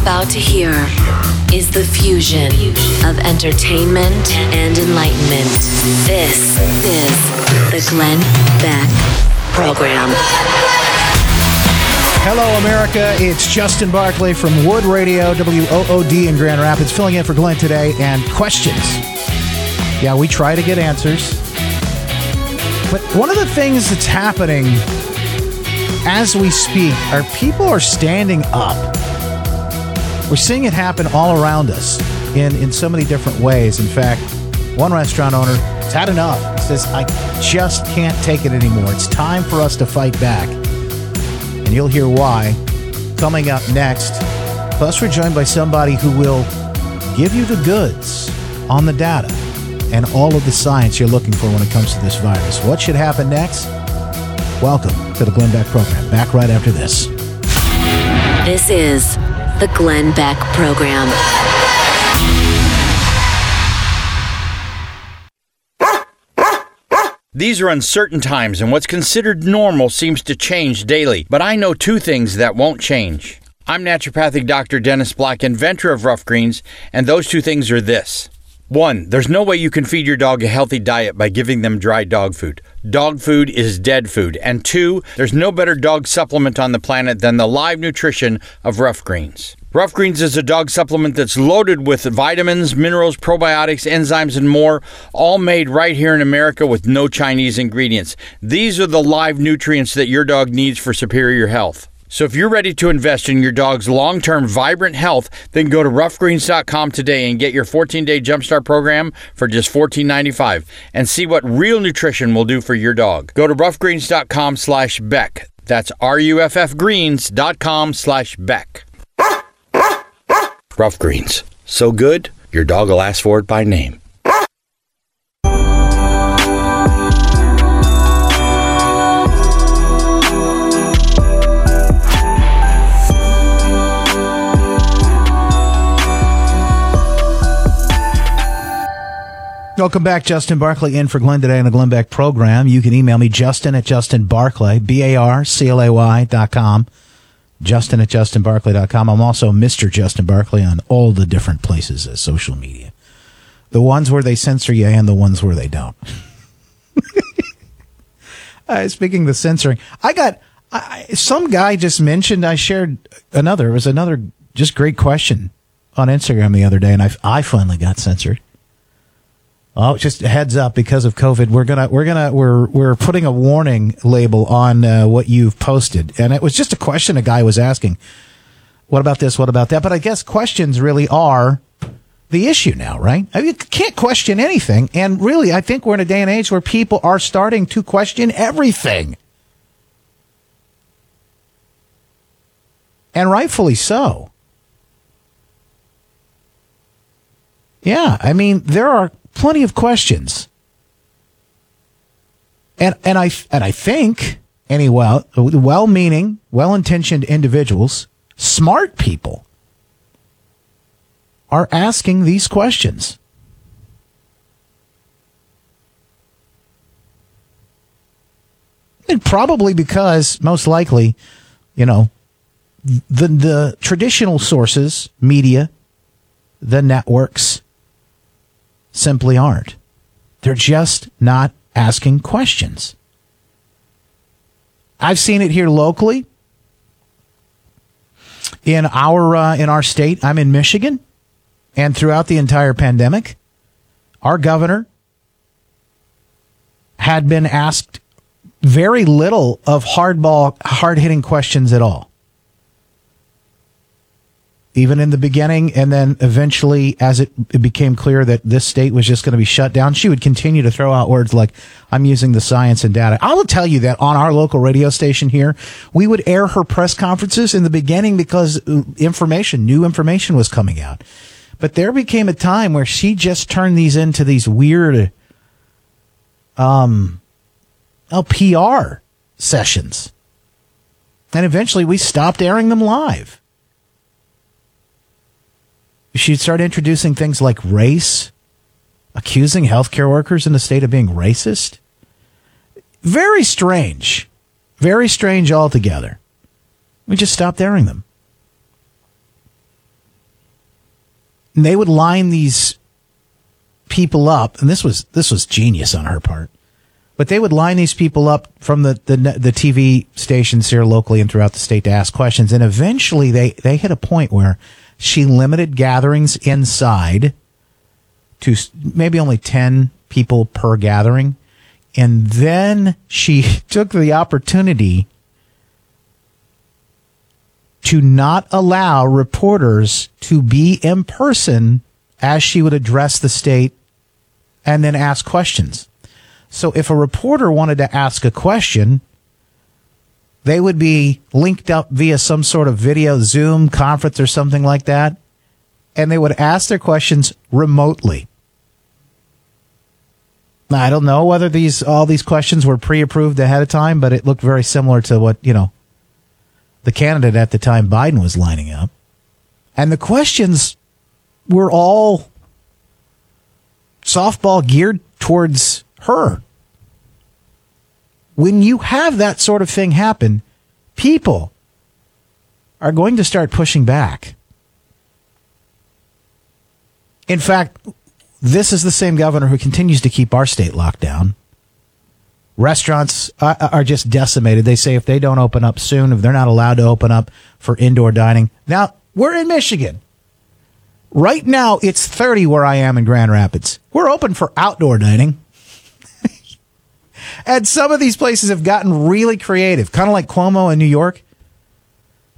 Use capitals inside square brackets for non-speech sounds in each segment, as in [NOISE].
about to hear is the fusion of entertainment and enlightenment. This is the Glenn Beck Program. Hello, America. It's Justin Barclay from Wood Radio, WOOD in Grand Rapids, filling in for Glenn today. And questions. Yeah, we try to get answers. But one of the things that's happening as we speak are people are standing up. We're seeing it happen all around us in, in so many different ways. In fact, one restaurant owner has had enough. He says, I just can't take it anymore. It's time for us to fight back. And you'll hear why coming up next. Plus, we're joined by somebody who will give you the goods on the data and all of the science you're looking for when it comes to this virus. What should happen next? Welcome to the Glenn Beck program. Back right after this. This is the Glenn Beck Program. These are uncertain times, and what's considered normal seems to change daily. But I know two things that won't change. I'm naturopathic Dr. Dennis Black, inventor of Ruff Greens, and those two things are this. One, there's no way you can feed your dog a healthy diet by giving them dry dog food. Dog food is dead food. And two, there's no better dog supplement on the planet than the live nutrition of Ruff Greens. Ruff Greens is a dog supplement that's loaded with vitamins, minerals, probiotics, enzymes, and more, all made right here in America with no Chinese ingredients. These are the live nutrients that your dog needs for superior health. So if you're ready to invest in your dog's long-term vibrant health, then go to ruffgreens.com today and get your 14-day jumpstart program for just $14.95 and see what real nutrition will do for your dog. Go to ruffgreens.com slash Beck. That's R-U-F-F-Greens.com slash Beck. Ruff Greens. So good, your dog will ask for it by name. Welcome back, Justin Barclay in for Glenn today on the Glenn Beck program. You can email me, Justin at Justin Barclay, dot com. Justin at justinbarclay.com. I'm also Mr. Justin Barclay on all the different places as social media. The ones where they censor you and the ones where they don't. [LAUGHS] uh, speaking of the censoring, I got I, some guy just mentioned I shared another. It was another just great question on Instagram the other day, and I, I finally got censored. Oh, just heads up because of COVID, we're gonna we're gonna we're we're putting a warning label on uh, what you've posted, and it was just a question a guy was asking. What about this? What about that? But I guess questions really are the issue now, right? I mean, you can't question anything, and really, I think we're in a day and age where people are starting to question everything, and rightfully so. Yeah, I mean, there are plenty of questions. And and I and I think any well well-meaning, well-intentioned individuals, smart people are asking these questions. And probably because most likely, you know, the the traditional sources, media, the networks, simply aren't. They're just not asking questions. I've seen it here locally in our uh, in our state. I'm in Michigan, and throughout the entire pandemic, our governor had been asked very little of hardball, hard hitting questions at all even in the beginning, and then eventually, as it, it became clear that this state was just going to be shut down, she would continue to throw out words like, I'm using the science and data. I will tell you that on our local radio station here, we would air her press conferences in the beginning because uh, information, new information was coming out. But there became a time where she just turned these into these weird, um, oh, PR sessions. And eventually we stopped airing them live she'd start introducing things like race, accusing healthcare workers in the state of being racist. Very strange. Very strange altogether. We just stopped airing them. And they would line these people up, and this was this was genius on her part. But they would line these people up from the, the the TV stations here locally and throughout the state to ask questions, and eventually they they hit a point where she limited gatherings inside to maybe only ten people per gathering, and then she [LAUGHS] took the opportunity to not allow reporters to be in person as she would address the state and then ask questions. So if a reporter wanted to ask a question, they would be linked up via some sort of video Zoom conference or something like that, and they would ask their questions remotely. Now, I don't know whether these all these questions were pre-approved ahead of time, but it looked very similar to what, you know, the candidate at the time Biden was lining up. And the questions were all softball geared towards her. When you have that sort of thing happen, people are going to start pushing back. In fact, this is the same governor who continues to keep our state locked down. Restaurants uh, uh, are just decimated. They say if they don't open up soon, if they're not allowed to open up for indoor dining. Now, we're in Michigan. Right now, it's 30 where I am in Grand Rapids. We're open for outdoor dining. And some of these places have gotten really creative, kind of like Cuomo in New York.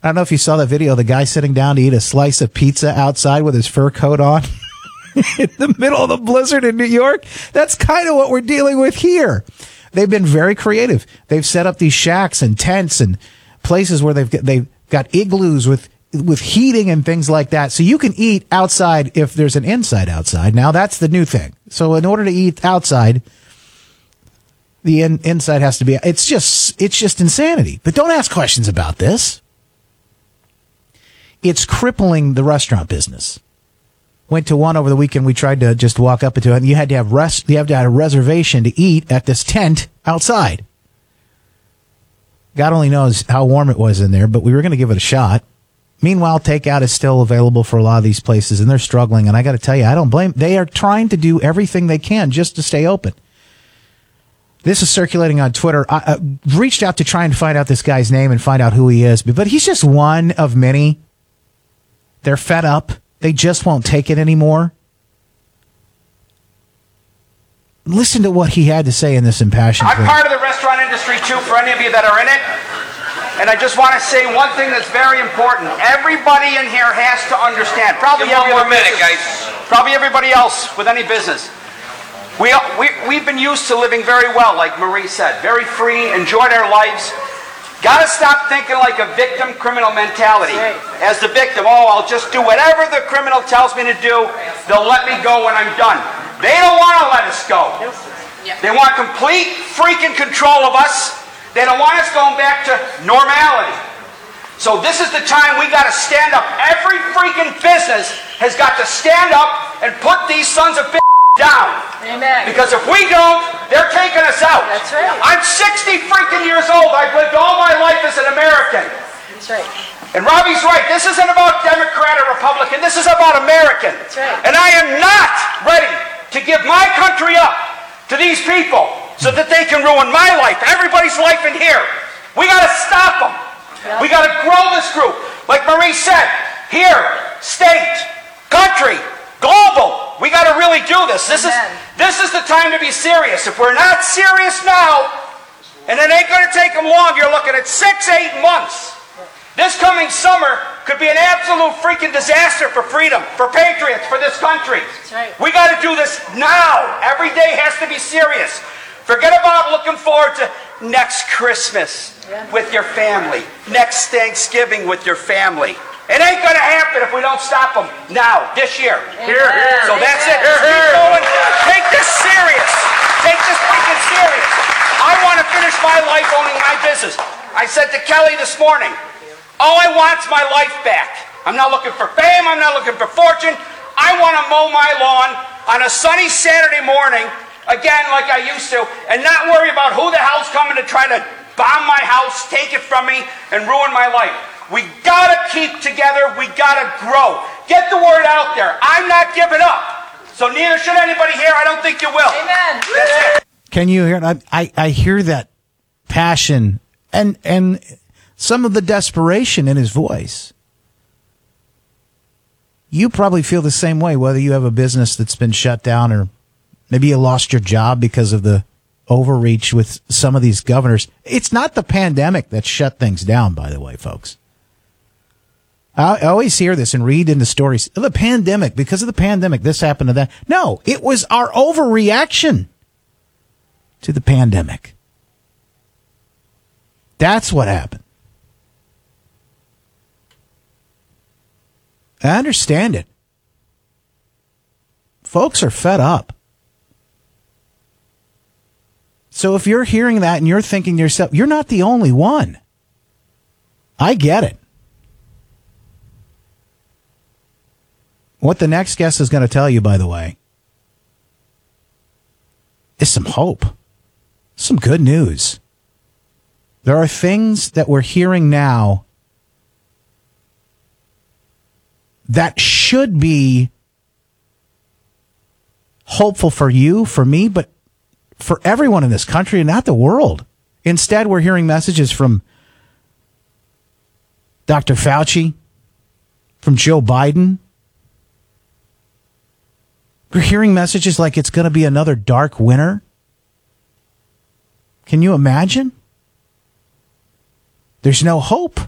I don't know if you saw that video, the guy sitting down to eat a slice of pizza outside with his fur coat on [LAUGHS] in the middle of the blizzard in New York. That's kind of what we're dealing with here. They've been very creative. They've set up these shacks and tents and places where they've got, they've got igloos with with heating and things like that. So you can eat outside if there's an inside outside. Now that's the new thing. So in order to eat outside, the in, inside has to be. It's just it's just insanity. But don't ask questions about this. It's crippling the restaurant business. Went to one over the weekend. We tried to just walk up into it, and you had to have rest. You have to have a reservation to eat at this tent outside. God only knows how warm it was in there, but we were going to give it a shot. Meanwhile, takeout is still available for a lot of these places, and they're struggling. And I got to tell you, I don't blame. They are trying to do everything they can just to stay open. This is circulating on Twitter. I, I reached out to try and find out this guy's name and find out who he is, but he's just one of many. They're fed up. They just won't take it anymore. Listen to what he had to say in this impassioned. I'm part of the restaurant industry too, for any of you that are in it. And I just want to say one thing that's very important. Everybody in here has to understand. Probably Give one every more minute, business- guys. Probably everybody else with any business. We, we, we've been used to living very well, like Marie said, very free, enjoyed our lives. Got to stop thinking like a victim criminal mentality. As the victim, oh, I'll just do whatever the criminal tells me to do. They'll let me go when I'm done. They don't want to let us go. They want complete freaking control of us. They don't want us going back to normality. So this is the time we got to stand up. Every freaking business has got to stand up and put these sons of bitches down. Amen. Because if we don't, they're taking us out. That's right. I'm 60 freaking years old. I've lived all my life as an American. That's right. And Robbie's right. This isn't about Democrat or Republican. This is about American. That's right. And I am not ready to give my country up to these people so that they can ruin my life, everybody's life in here. We got to stop them. We got to grow this group. Like Marie said, here, state, country, global. We got to really do this. This is this is the time to be serious. If we're not serious now, and it ain't going to take them long, you're looking at six, eight months. This coming summer could be an absolute freaking disaster for freedom, for patriots, for this country. right. We got to do this now. Every day has to be serious. Forget about looking forward to next Christmas Yeah. with your family, next Thanksgiving with your family. It ain't going to happen if we don't stop them now, this year. Here, here. So that's it. Keep going. Take this serious. Take this freaking serious. I want to finish my life owning my business. I said to Kelly this morning, all I want's my life back. I'm not looking for fame. I'm not looking for fortune. I want to mow my lawn on a sunny Saturday morning, again like I used to, and not worry about who the hell's coming to try to bomb my house, take it from me, and ruin my life. We gotta keep together. We gotta grow. Get the word out there. I'm not giving up. So neither should anybody here. I don't think you will. Amen. That's it. Can you hear? I, I, I hear that passion and and some of the desperation in his voice. You probably feel the same way, whether you have a business that's been shut down or maybe you lost your job because of the overreach with some of these governors. It's not the pandemic that shut things down, by the way, folks. I always hear this and read in the stories. The pandemic, because of the pandemic, this happened to that. No, it was our overreaction to the pandemic. That's what happened. I understand it. Folks are fed up. So if you're hearing that and you're thinking to yourself, you're not the only one. I get it. What the next guest is going to tell you, by the way, is some hope, some good news. There are things that we're hearing now that should be hopeful for you, for me, but for everyone in this country and not the world. Instead, we're hearing messages from Dr. Fauci, from Joe Biden. We're hearing messages like it's going to be another dark winter. Can you imagine? There's no hope.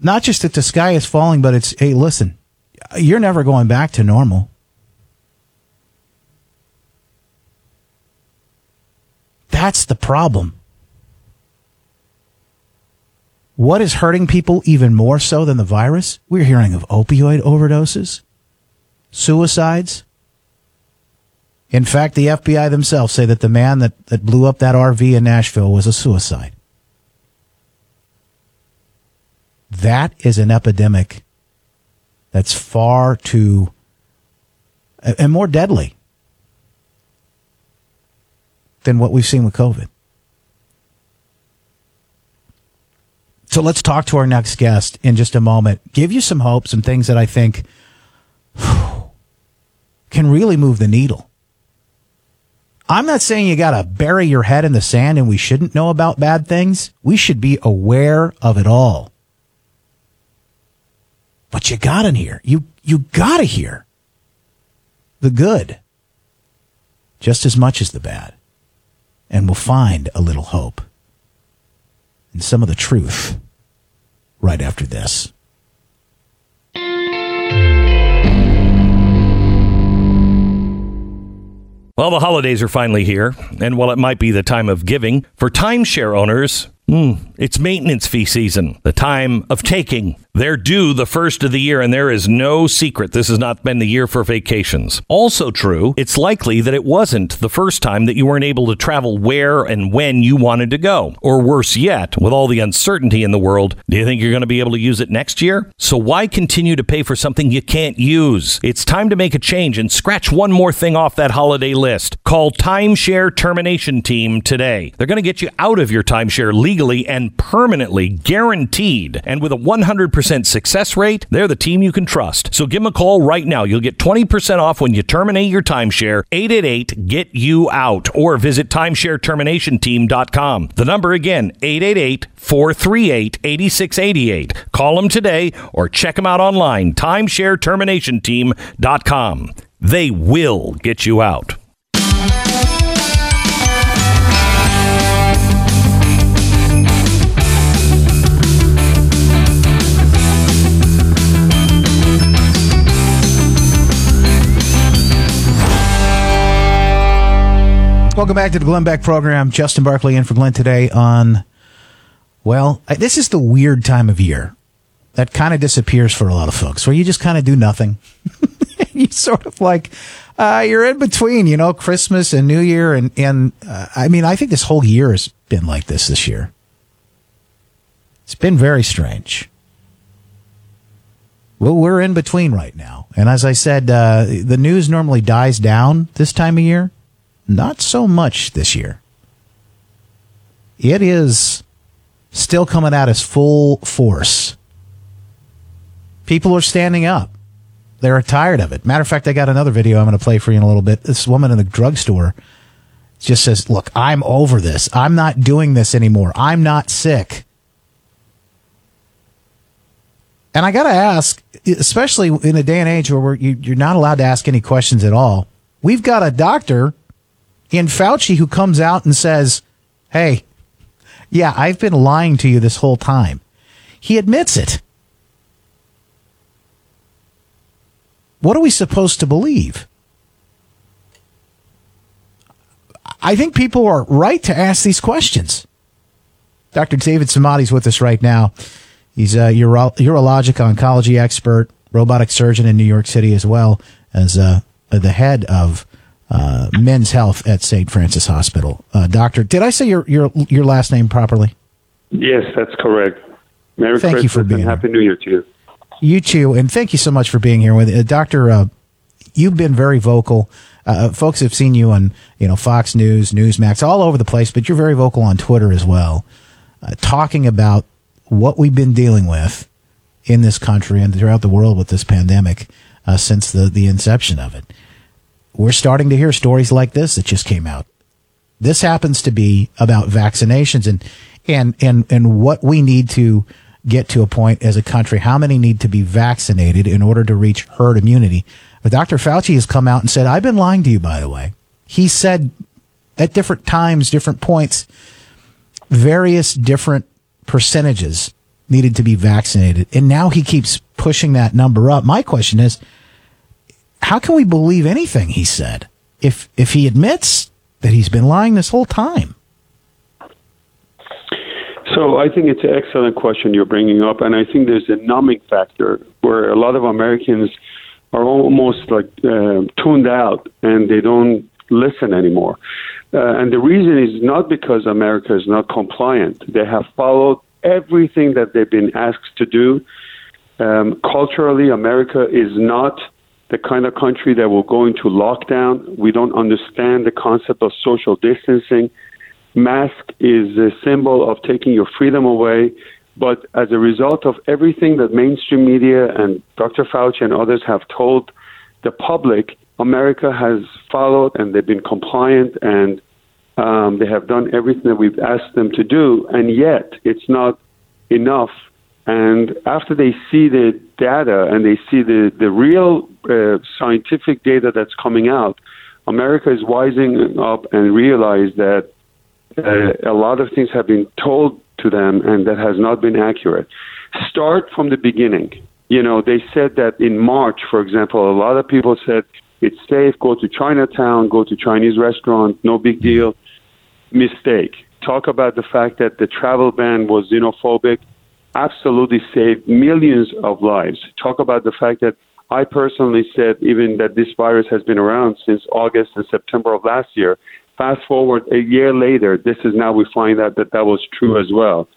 Not just that the sky is falling, but it's, hey, listen, you're never going back to normal. That's the problem. What is hurting people even more so than the virus? We're hearing of opioid overdoses, suicides. In fact, the FBI themselves say that the man that, that blew up that RV in Nashville was a suicide. That is an epidemic that's far too and more deadly than what we've seen with COVID. So let's talk to our next guest in just a moment. Give you some hope, some things that I think can really move the needle. I'm not saying you got to bury your head in the sand and we shouldn't know about bad things. We should be aware of it all. But you got to hear. You you got to hear the good just as much as the bad and we'll find a little hope and some of the truth right after this. Well, the holidays are finally here, and while it might be the time of giving, for timeshare owners, mm, it's maintenance fee season, the time of taking they're due the first of the year, and there is no secret this has not been the year for vacations. Also true, it's likely that it wasn't the first time that you weren't able to travel where and when you wanted to go. Or worse yet, with all the uncertainty in the world, do you think you're going to be able to use it next year? So why continue to pay for something you can't use? It's time to make a change and scratch one more thing off that holiday list. Call Timeshare Termination Team today. They're going to get you out of your timeshare legally and permanently, guaranteed, and with a 100% 100% success rate, they're the team you can trust. So give them a call right now. You'll get 20% off when you terminate your timeshare. 888 get you out or visit timeshareterminationteam.com. The number again, 888 438 8688. Call them today or check them out online, timeshareterminationteam.com. They will get you out. Welcome back to the Glenn Beck program. Justin Barclay in for Glenn today on, well, this is the weird time of year that kind of disappears for a lot of folks where you just kind of do nothing. [LAUGHS] you sort of like, uh, you're in between, you know, Christmas and New Year. And, and uh, I mean, I think this whole year has been like this this year. It's been very strange. Well, we're in between right now. And as I said, uh, the news normally dies down this time of year. Not so much this year. It is still coming out as full force. People are standing up. They're tired of it. Matter of fact, I got another video I'm going to play for you in a little bit. This woman in the drugstore just says, Look, I'm over this. I'm not doing this anymore. I'm not sick. And I got to ask, especially in a day and age where you, you're not allowed to ask any questions at all, we've got a doctor in Fauci who comes out and says, Hey, yeah, I've been lying to you this whole time. He admits it. What are we supposed to believe? I think people are right to ask these questions. Dr. David Samadi's with us right now. He's a uro- urologic oncology expert, robotic surgeon in New York City, as well as uh, the head of uh, Men's Health at St. Francis Hospital. Uh, doctor, did I say your, your your last name properly? Yes, that's correct. Merry thank Christmas you for being and Happy New Year to you. You too, and thank you so much for being here with uh, Doctor. Uh, you've been very vocal. Uh, folks have seen you on you know Fox News, Newsmax, all over the place, but you're very vocal on Twitter as well, uh, talking about what we've been dealing with in this country and throughout the world with this pandemic uh, since the the inception of it. We're starting to hear stories like this that just came out. This happens to be about vaccinations and and and and what we need to get to a point as a country. How many need to be vaccinated in order to reach herd immunity? But Dr. Fauci has come out and said, I've been lying to you, by the way. He said at different times, different points, various different percentages needed to be vaccinated. And now he keeps pushing that number up. My question is, how can we believe anything he said if, if he admits that he's been lying this whole time? So I think it's an excellent question you're bringing up, and I think there's a numbing factor where a lot of Americans are almost like uh, tuned out and they don't listen anymore. Uh, and the reason is not because America is not compliant. They have followed everything that they've been asked to do. Um, culturally, America is not the kind of country that will go into lockdown. We don't understand the concept of social distancing mask is a symbol of taking your freedom away. But as a result of everything that mainstream media and Dr. Fauci and others have told the public, America has followed and they've been compliant and um, they have done everything that we've asked them to do. And yet, it's not enough. And after they see the data and they see the, the real uh, scientific data that's coming out, America is wising up and realize that uh, a lot of things have been told to them and that has not been accurate. Start from the beginning. You know, they said that in March, for example, a lot of people said it's safe, go to Chinatown, go to Chinese restaurant, no big deal. Mistake. Talk about the fact that the travel ban was xenophobic, absolutely saved millions of lives. Talk about the fact that I personally said even that this virus has been around since August and September of last year, Fast forward a year later, this is now we find out that that was true as well.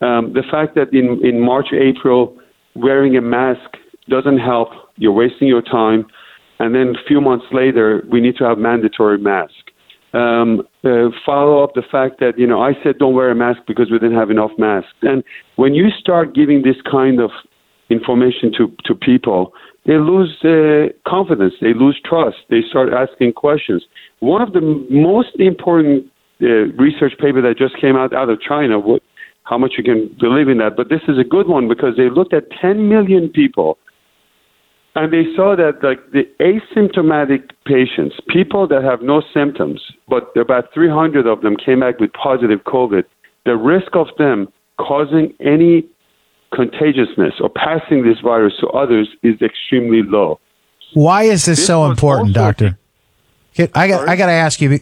Um, the fact that in, in March, April, wearing a mask doesn't help, you're wasting your time. And then a few months later, we need to have mandatory mask. Um, uh, follow up the fact that, you know, I said don't wear a mask because we didn't have enough masks. And when you start giving this kind of information to, to people, they lose uh, confidence, they lose trust, they start asking questions. One of the most important uh, research paper that just came out out of China, what, how much you can believe in that, but this is a good one because they looked at 10 million people and they saw that like the asymptomatic patients, people that have no symptoms, but about 300 of them came back with positive COVID, the risk of them causing any contagiousness or passing this virus to others is extremely low. Why is this, this so important, doctor? I got I got to ask you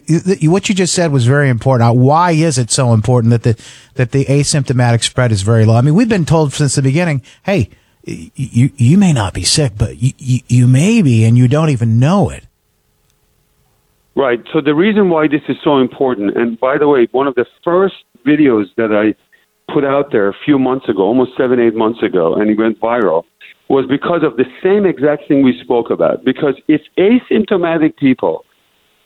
what you just said was very important. Why is it so important that the that the asymptomatic spread is very low? I mean, we've been told since the beginning, hey, you you may not be sick, but you, you, may be, and you don't even know it. Right. So the reason why this is so important, and by the way, one of the first videos that I put out there a few months ago, almost seven eight months ago, and it went viral, was because of the same exact thing we spoke about. Because if asymptomatic people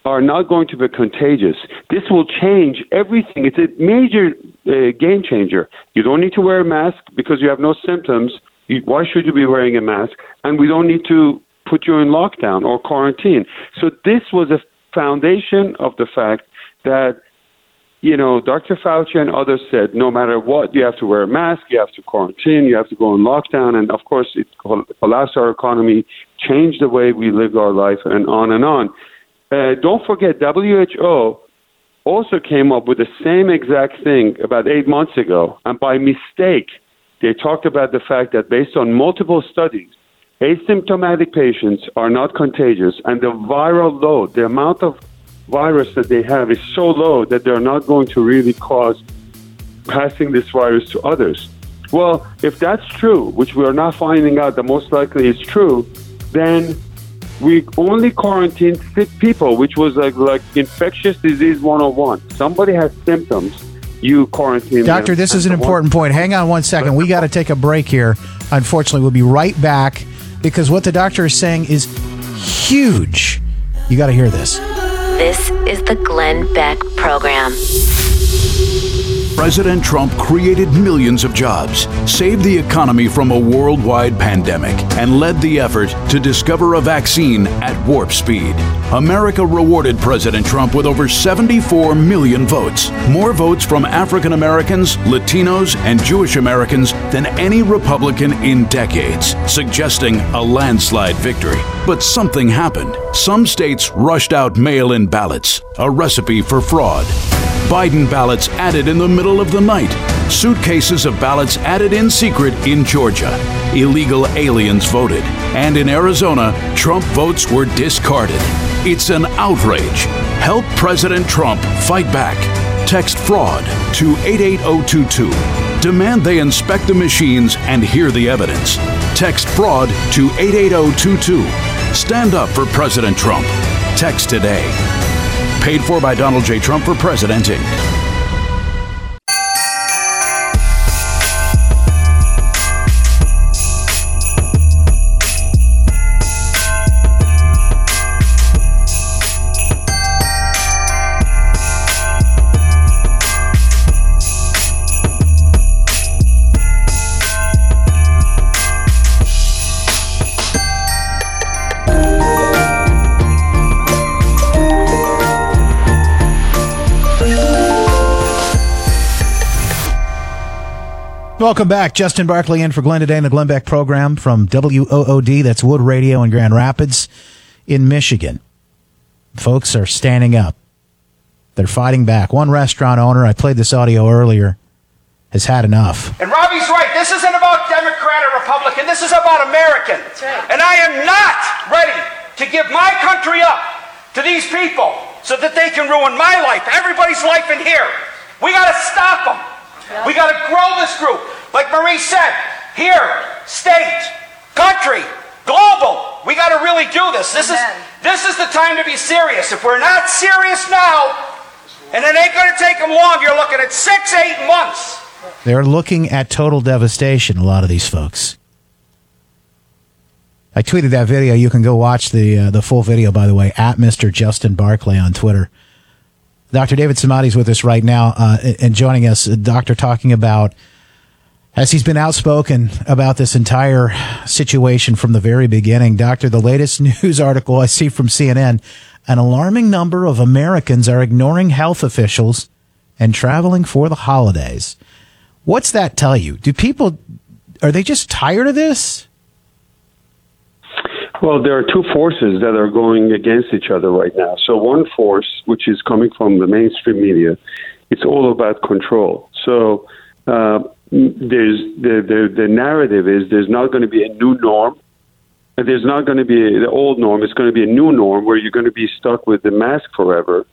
are not going to be contagious. This will change everything. It's a major uh, game changer. You don't need to wear a mask because you have no symptoms. You, why should you be wearing a mask? And we don't need to put you in lockdown or quarantine. So this was a foundation of the fact that you know, Dr. Fauci and others said no matter what, you have to wear a mask, you have to quarantine, you have to go in lockdown, and of course, it collapsed our economy, changed the way we live our life, and on and on. Uh, don't forget, WHO also came up with the same exact thing about eight months ago, and by mistake, they talked about the fact that based on multiple studies, asymptomatic patients are not contagious, and the viral load, the amount of virus that they have is so low that they're not going to really cause passing this virus to others. Well, if that's true, which we are not finding out that most likely is true, then we only quarantined sick people, which was like like infectious disease 101. Somebody has symptoms, you quarantine. Doctor, this is an important point. Hang on one second. We got to take a break here. Unfortunately, we'll be right back because what the doctor is saying is huge. You got to hear this. This is the Glenn Beck Program. President Trump created millions of jobs, saved the economy from a worldwide pandemic, and led the effort to discover a vaccine at warp speed. America rewarded President Trump with over 74 million votes, more votes from African Americans, Latinos, and Jewish Americans than any Republican in decades, suggesting a landslide victory. But something happened. Some states rushed out mail in ballots, a recipe for fraud. Biden ballots added in the middle of the night. Suitcases of ballots added in secret in Georgia. Illegal aliens voted. And in Arizona, Trump votes were discarded. It's an outrage. Help President Trump fight back. Text fraud to 88022. Demand they inspect the machines and hear the evidence. Text fraud to 88022. Stand up for President Trump. Text today. Paid for by Donald J. Trump for President, Inc. Welcome back. Justin Barclay in for Glenn today in the Glenn Beck program from WOOD. That's Wood Radio in Grand Rapids in Michigan. Folks are standing up. They're fighting back. One restaurant owner, I played this audio earlier, has had enough. And Robbie's right. This isn't about Democrat or Republican. This is about American. Right. And I am not ready to give my country up to these people so that they can ruin my life, everybody's life in here. We got to stop them. We got to grow this group. Like Marie said, here, state, country, global. We got to really do this. This Amen. is this is the time to be serious. If we're not serious now, and it ain't going to take them long, you're looking at six, eight months. They're looking at total devastation. A lot of these folks. I tweeted that video. You can go watch the uh, the full video, by the way, at Mr. Justin Barclay on Twitter. Dr. David Samadi is with us right now uh, and joining us. Doctor talking about, as he's been outspoken about this entire situation from the very beginning. Doctor, the latest [LAUGHS] news article I see from CNN an alarming number of Americans are ignoring health officials and traveling for the holidays. What's that tell you? Do people, are they just tired of this? Well, there are two forces that are going against each other right now. So one force, which is coming from the mainstream media, it's all about control. So uh, there's the, the the narrative is there's not going to be a new norm. There's not going to be the old norm. It's going to be a new norm where you're going to be stuck with the mask forever.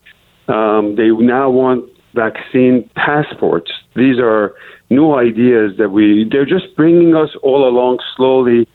Um, they now want vaccine passports. These are new ideas that we. They're just bringing us all along slowly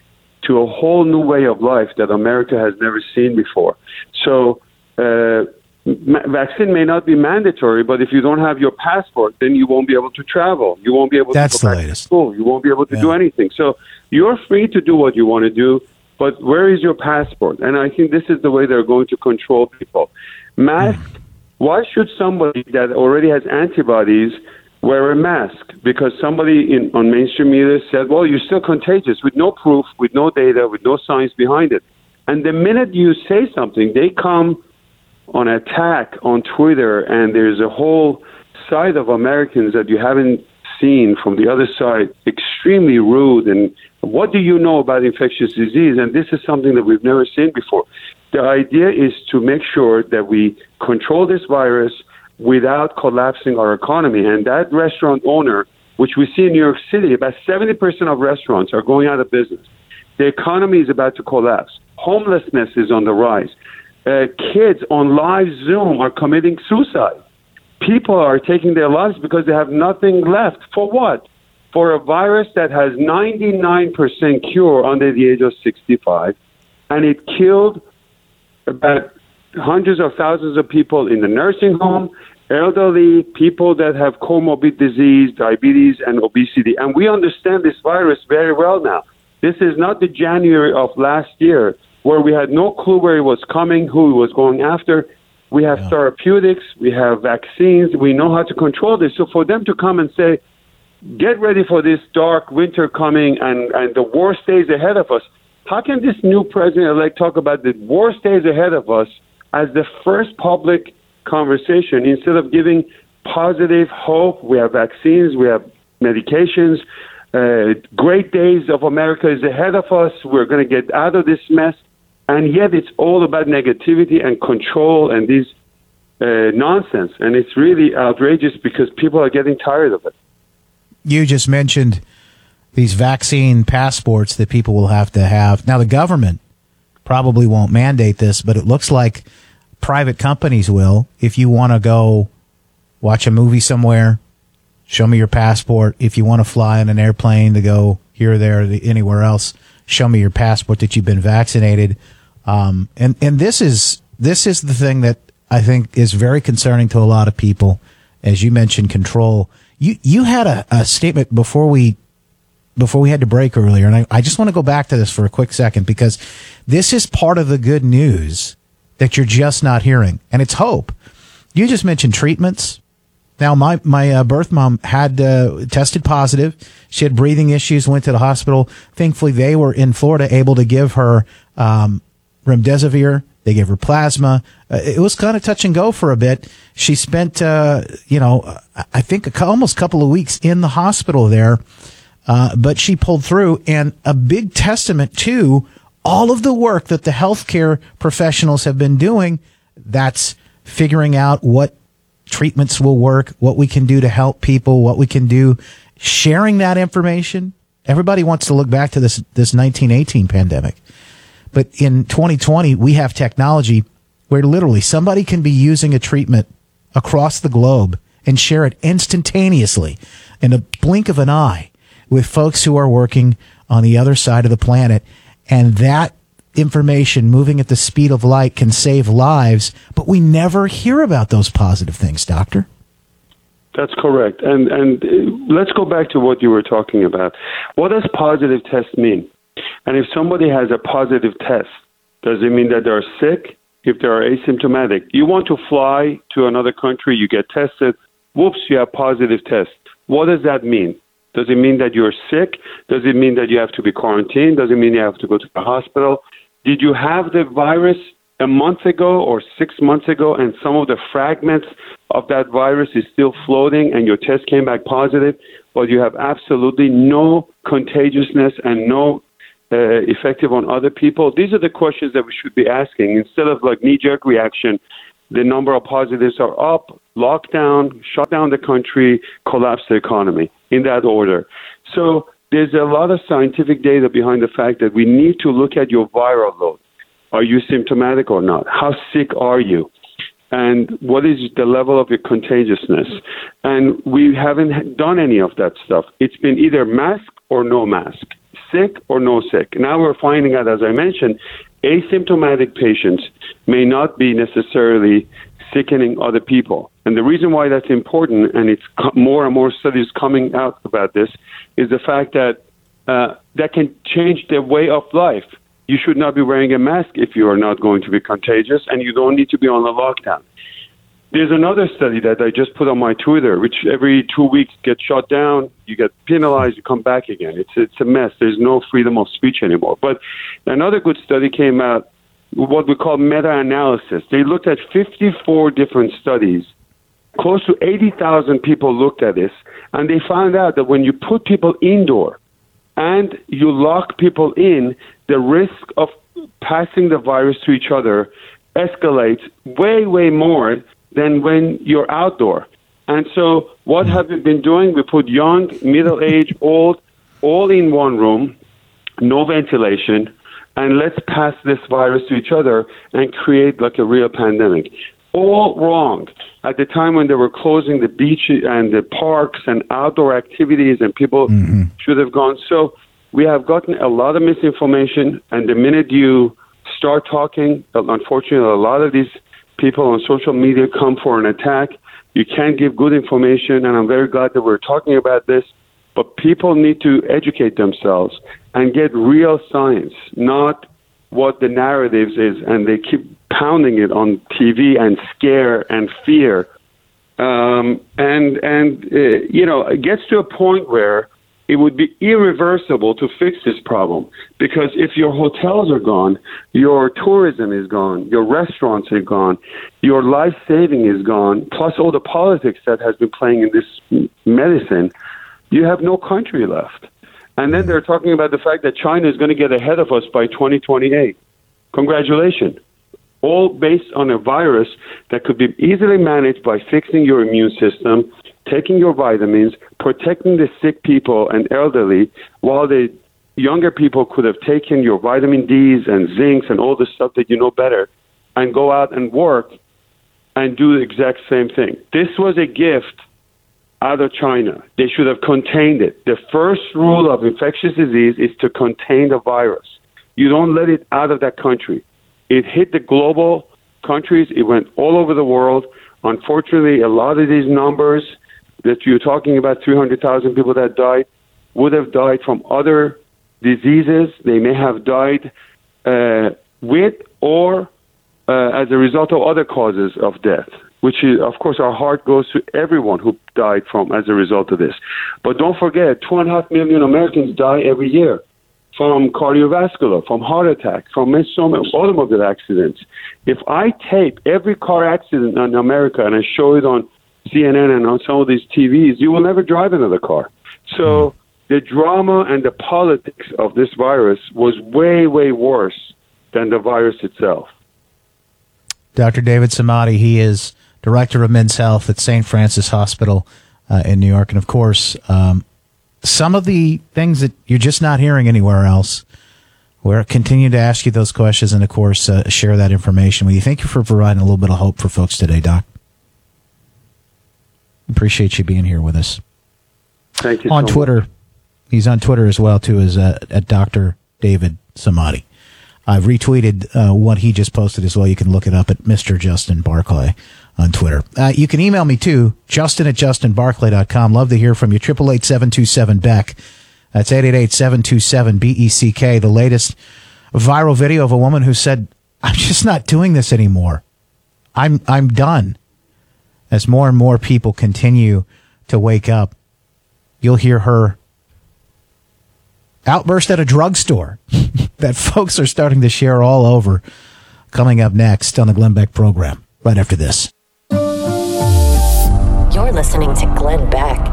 to a whole new way of life that America has never seen before. So, uh, vaccine may not be mandatory, but if you don't have your passport, then you won't be able to travel. You won't be able That's to go back latest. to school. You won't be able to yeah. do anything. So, you're free to do what you want to do, but where is your passport? And I think this is the way they're going to control people. Mask. Mm. Why should somebody that already has antibodies wear a mask because somebody in, on mainstream media said, well, you're still contagious with no proof, with no data, with no science behind it. And the minute you say something, they come on attack on Twitter, and there's a whole side of Americans that you haven't seen from the other side, extremely rude. And what do you know about infectious disease? And this is something that we've never seen before. The idea is to make sure that we control this virus without collapsing our economy. And that restaurant owner, which we see in New York City, about 70% of restaurants are going out of business. The economy is about to collapse. Homelessness is on the rise. Uh, kids on live Zoom are committing suicide. People are taking their lives because they have nothing left. For what? For a virus that has 99% cure under the age of 65, and it killed about hundreds of thousands of people in the nursing home, elderly, people that have comorbid disease, diabetes, and obesity. And we understand this virus very well now. This is not the January of last year where we had no clue where it was coming, who it was going after. We have yeah. therapeutics, we have vaccines, we know how to control this. So for them to come and say, get ready for this dark winter coming and, and the worst days ahead of us, how can this new president elect talk about the worst days ahead of us as the first public conversation instead of giving positive hope? We have vaccines, we have medications. Uh, great days of America is ahead of us. We're going to get out of this mess. And yet it's all about negativity and control and this uh, nonsense. And it's really outrageous because people are getting tired of it. You just mentioned these vaccine passports that people will have to have. Now, the government probably won't mandate this, but it looks like private companies will. If you want to go watch a movie somewhere, show me your passport. If you want to fly on an airplane to go here, or there, anywhere else, show me your passport that you've been vaccinated. Um, and and this is this is the thing that I think is very concerning to a lot of people. As you mentioned, control. You you had a, a statement before we before we had to break earlier, and I, I just want to go back to this for a quick second because this is part of the good news that you're just not hearing, and it's hope. You just mentioned treatments. Now, my my uh, birth mom had uh, tested positive. She had breathing issues. Went to the hospital. Thankfully, they were in Florida able to give her um, remdesivir. They gave her plasma. Uh, it was kind of touch and go for a bit. She spent, uh, you know, I think a, almost a couple of weeks in the hospital there uh, but she pulled through, and a big testament to all of the work that the healthcare professionals have been doing. That's figuring out what treatments will work, what we can do to help people, what we can do, sharing that information. Everybody wants to look back to this this 1918 pandemic. But in 2020, we have technology where literally somebody can be using a treatment across the globe and share it instantaneously in a blink of an eye with folks who are working on the other side of the planet. And that information moving at the speed of light can save lives, but we never hear about those positive things, Doctor. That's correct. And and uh, let's go back to what you were talking about. What does positive test mean? And if somebody has a positive test, does it mean that they're sick? If they're asymptomatic, you want to fly to another country, you get tested, whoops, you have positive test. What does that mean? Does it mean that you're sick? Does it mean that you have to be quarantined? Does it mean you have to go to the hospital? Did you have the virus a month ago or six months ago and some of the fragments of that virus is still floating and your test came back positive, but you have absolutely no contagiousness and no uh, effective on other people? These are the questions that we should be asking instead of like knee jerk reaction. The number of positives are up, lockdown, shut down the country, collapse the economy in that order. So there's a lot of scientific data behind the fact that we need to look at your viral load. Are you symptomatic or not? How sick are you? And what is the level of your contagiousness? And we haven't done any of that stuff. It's been either mask or no mask, sick or no sick. Now we're finding out, as I mentioned, asymptomatic patients may not be necessarily sickening other people. And the reason why that's important, and it's more and more studies coming out about this, is the fact that uh, that can change the way of life. You should not be wearing a mask if you are not going to be contagious, and you don't need to be on a lockdown. There's another study that I just put on my Twitter, which every two weeks gets shut down. You get penalized. You come back again. It's it's a mess. There's no freedom of speech anymore. But another good study came out, what we call meta-analysis. They looked at 54 different studies. Close to 80,000 people looked at this, and they found out that when you put people indoor and you lock people in, the risk of passing the virus to each other escalates way, way more than when you're outdoor. And so, what have we been doing? We put young, middle [LAUGHS] aged, old, all in one room, no ventilation, and let's pass this virus to each other and create like a real pandemic. All wrong. At the time when they were closing the beaches and the parks and outdoor activities, and people mm-hmm. should have gone. So, we have gotten a lot of misinformation, and the minute you start talking, unfortunately, a lot of these people on social media come for an attack. You can't give good information, and I'm very glad that we're talking about this. But people need to educate themselves and get real science, not what the narratives is, and they keep pounding it on TV and scare and fear. Um, and and uh, you know, it gets to a point where it would be irreversible to fix this problem because if your hotels are gone, your tourism is gone, your restaurants are gone, your life saving is gone, plus all the politics that has been playing in this medicine, you have no country left. And then they're talking about the fact that China is going to get ahead of us by 2028. Congratulations. All based on a virus that could be easily managed by fixing your immune system, taking your vitamins, protecting the sick people and elderly, while the younger people could have taken your vitamin D's and zincs and all the stuff that you know better and go out and work and do the exact same thing. This was a gift out of China. They should have contained it. The first rule of infectious disease is to contain the virus. You don't let it out of that country. It hit the global countries, it went all over the world. Unfortunately, a lot of these numbers that you're talking about 300,000 people that died would have died from other diseases. They may have died uh, with or uh, as a result of other causes of death, which is, of course, our heart goes to everyone who died from as a result of this. But don't forget, two and a half million Americans die every year from cardiovascular, from heart attack, from automobile accidents. If I tape every car accident in America and I show it on CNN and on some of these TVs, you will never drive another car. So hmm. the drama and the politics of this virus was way, way worse than the virus itself. Dr. David Samadi, he is director of men's health at St. Francis Hospital uh, in New York. And of course, um, some of the things that you're just not hearing anywhere else. We're continue to ask you those questions and, of course, uh, share that information with you. Thank you for providing a little bit of hope for folks today, Doc. Appreciate you being here with us. Thank you. On so Twitter, much. he's on Twitter as well too as uh, at Dr. David Samadi. I've retweeted uh, what he just posted as well. You can look it up at Mr. Justin Barclay on Twitter. Uh, you can email me too, justin at justinbarclay.com. Love to hear from you. 888-727-BECK. That's 888-727-BECK. The latest viral video of a woman who said, I'm just not doing this anymore. I'm, I'm done as more and more people continue to wake up, you'll hear her outburst at a drugstore [LAUGHS] that folks are starting to share all over. Coming up next on the Glenn Beck program, right after this. You're listening to Glenn Beck.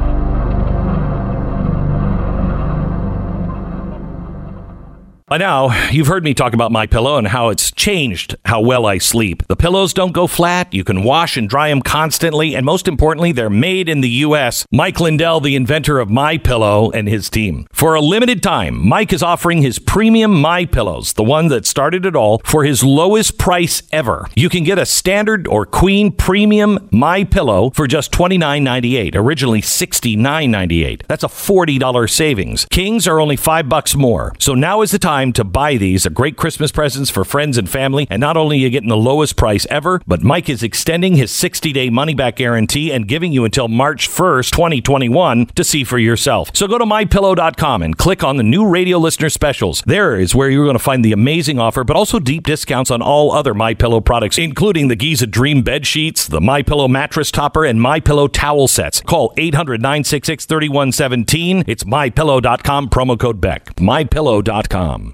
By now, you've heard me talk about my pillow and how it's changed how well I sleep. The pillows don't go flat. You can wash and dry them constantly, and most importantly, they're made in the U.S. Mike Lindell, the inventor of My Pillow, and his team. For a limited time, Mike is offering his premium My Pillows, the one that started it all, for his lowest price ever. You can get a standard or queen premium My Pillow for just $29.98, originally $69.98. That's a $40 savings. Kings are only 5 bucks more. So now is the time time to buy these. A great Christmas presents for friends and family. And not only are you getting the lowest price ever, but Mike is extending his 60 day money back guarantee and giving you until March 1st, 2021 to see for yourself. So go to mypillow.com and click on the new radio listener specials. There is where you're going to find the amazing offer, but also deep discounts on all other My Pillow products, including the Giza Dream bed sheets, the My Pillow mattress topper, and My Pillow towel sets. Call 800-966-3117. It's mypillow.com promo code Beck. mypillow.com.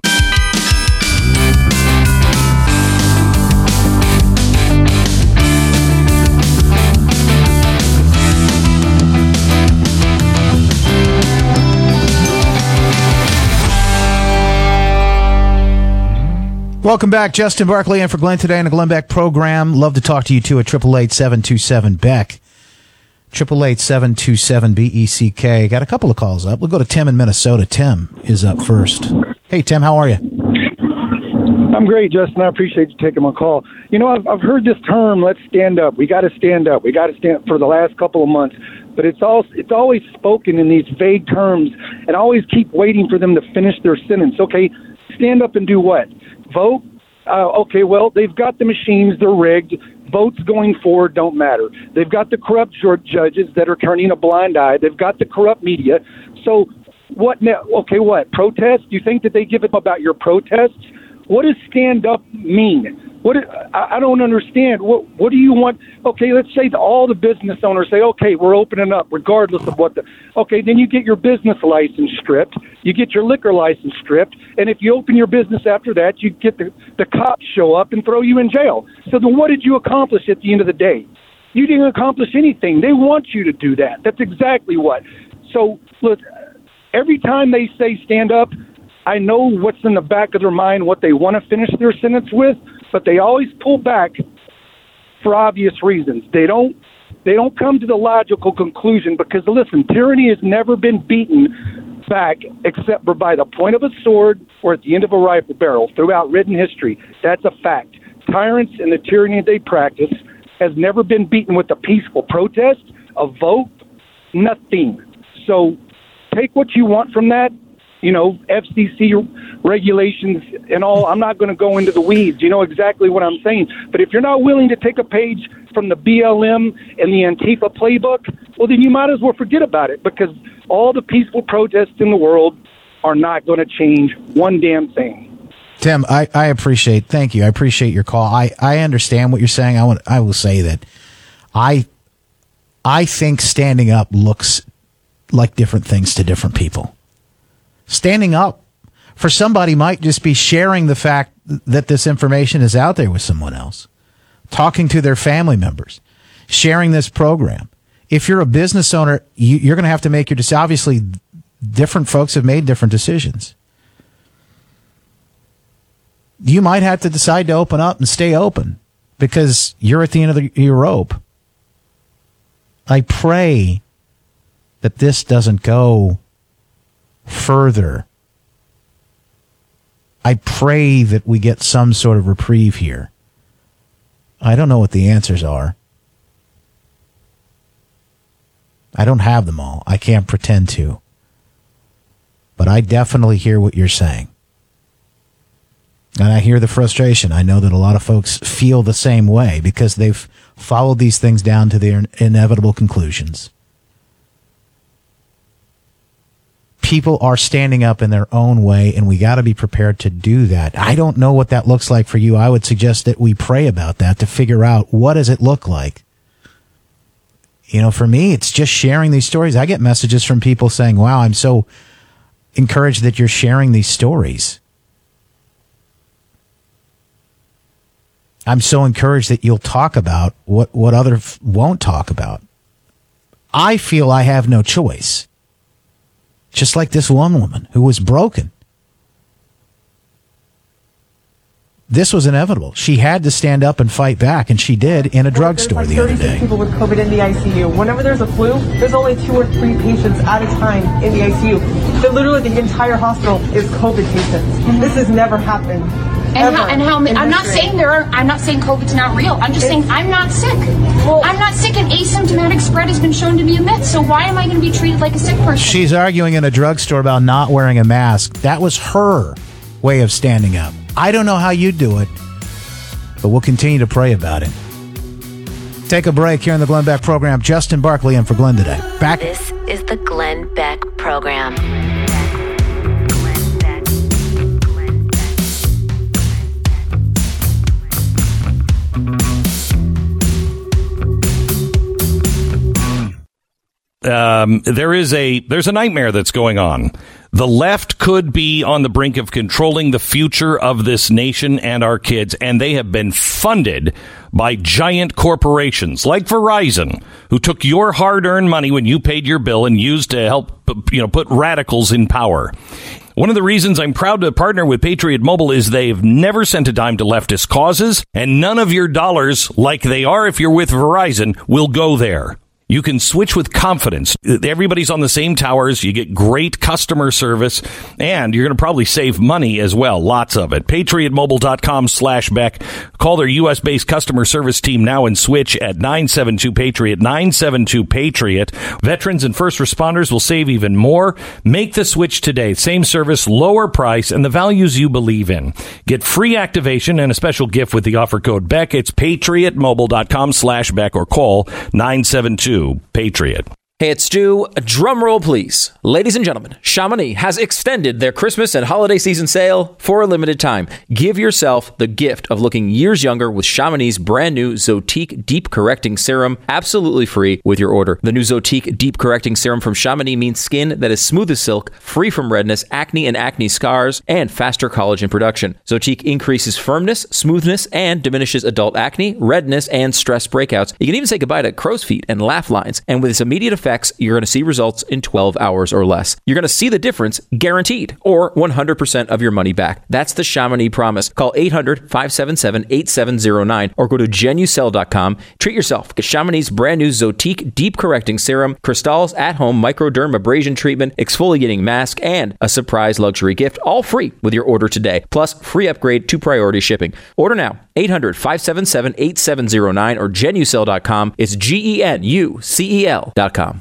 Welcome back, Justin Barclay, and for Glenn today on the Glenn Beck program. Love to talk to you too at triple eight seven two seven Beck. Triple eight seven two seven B E C K. Got a couple of calls up. We'll go to Tim in Minnesota. Tim is up first. Hey Tim, how are you? I'm great, Justin. I appreciate you taking my call. You know, I've, I've heard this term, let's stand up. We got to stand up. We got to stand for the last couple of months. But it's all it's always spoken in these vague terms and I always keep waiting for them to finish their sentence. Okay, stand up and do what? Vote? Uh, okay, well, they've got the machines, they're rigged. Votes going forward don't matter. They've got the corrupt judges that are turning a blind eye. They've got the corrupt media. So, what now? Okay, what? Protest? You think that they give up about your protests? What does stand up mean? What I, don't understand. What what do you want? Okay, let's say that all the business owners say, okay, we're opening up, regardless of what the. Okay, then you get your business license stripped, you get your liquor license stripped, and if you open your business after that, you get the the cops show up and throw you in jail. So then, what did you accomplish at the end of the day? You didn't accomplish anything. They want you to do that. That's exactly what. So look, every time they say stand up, I know what's in the back of their mind, what they want to finish their sentence with but they always pull back for obvious reasons. They don't they don't come to the logical conclusion because listen, tyranny has never been beaten back except by the point of a sword or at the end of a rifle barrel throughout written history. That's a fact. Tyrants and the tyranny they practice has never been beaten with a peaceful protest, a vote, nothing. So take what you want from that you know, FCC regulations and all. I'm not going to go into the weeds. You know exactly what I'm saying. But if you're not willing to take a page from the BLM and the Antifa playbook, well, then you might as well forget about it because all the peaceful protests in the world are not going to change one damn thing. Tim, I, I appreciate. Thank you. I appreciate your call. I, I understand what you're saying. I want. I will say that I I think standing up looks like different things to different people standing up for somebody might just be sharing the fact that this information is out there with someone else, talking to their family members, sharing this program. If you're a business owner, you, are going to have to make your decision. Obviously, different folks have made different decisions. You might have to decide to open up and stay open because you're at the end of the, your rope. I pray that this doesn't go further. I pray that we get some sort of reprieve here. I don't know what the answers are. I don't have them all. I can't pretend to. But I definitely hear what you're saying. And I hear the frustration. I know that a lot of folks feel the same way because they've followed these things down to their inevitable conclusions. People are standing up in their own way and we got to be prepared to do that. I don't know what that looks like for you. I would suggest that we pray about that to figure out what does it look like. You know, for me, it's just sharing these stories. I get messages from people saying, "Wow, I'm so encouraged that you're sharing these stories." I'm so encouraged that you'll talk about what what others won't talk about. I feel I have no choice just like this one woman who was broken. This was inevitable. She had to stand up and fight back, and she did in a drugstore like the other day. People with COVID in the ICU. Whenever there's a flu, there's only two or three patients at a time in the ICU. So literally, the entire hospital is COVID patients. Mm-hmm. This has never happened. And how, and how I'm not saying there are, I'm not saying COVID's not real. I'm just saying I'm not sick. Well, I'm not sick and asymptomatic spread has been shown to be a myth. So why am I going to be treated like a sick person? She's arguing in a drugstore about not wearing a mask. That was her. way of standing up. I don't know how you do it, but we'll continue to pray about it. Take a break here in the Glenn Beck program. Justin Barclay in for Glenn today. Back. This is the Glenn Beck program. Um, there is a there's a nightmare that's going on. The left could be on the brink of controlling the future of this nation and our kids, and they have been funded by giant corporations like Verizon, who took your hard-earned money when you paid your bill and used to help you know put radicals in power. One of the reasons I'm proud to partner with Patriot Mobile is they've never sent a dime to leftist causes, and none of your dollars, like they are if you're with Verizon, will go there. You can switch with confidence. Everybody's on the same towers. You get great customer service and you're going to probably save money as well. Lots of it. PatriotMobile.com slash Beck. Call their U.S. based customer service team now and switch at 972 Patriot, 972 Patriot. Veterans and first responders will save even more. Make the switch today. Same service, lower price, and the values you believe in. Get free activation and a special gift with the offer code Beck. It's PatriotMobile.com slash Beck or call 972 Patriot. Hey, it's Stu. Drum roll, please. Ladies and gentlemen, Chamonix has extended their Christmas and holiday season sale for a limited time. Give yourself the gift of looking years younger with Chamonix's brand new Zotique Deep Correcting Serum, absolutely free with your order. The new Zotique Deep Correcting Serum from Chamonix means skin that is smooth as silk, free from redness, acne and acne scars, and faster collagen production. Zotique increases firmness, smoothness, and diminishes adult acne, redness, and stress breakouts. You can even say goodbye to crow's feet and laugh lines. And with its immediate effect, effects, you're going to see results in 12 hours or less. You're going to see the difference guaranteed or 100% of your money back. That's the Chamonix promise. Call 800 577 8709 or go to genucell.com. Treat yourself. Get Chamonix's brand new Zotique Deep Correcting Serum, Cristal's at home microderm abrasion treatment, exfoliating mask, and a surprise luxury gift, all free with your order today. Plus, free upgrade to priority shipping. Order now 800 577 8709 or genucell.com. It's G E N U C E L.com.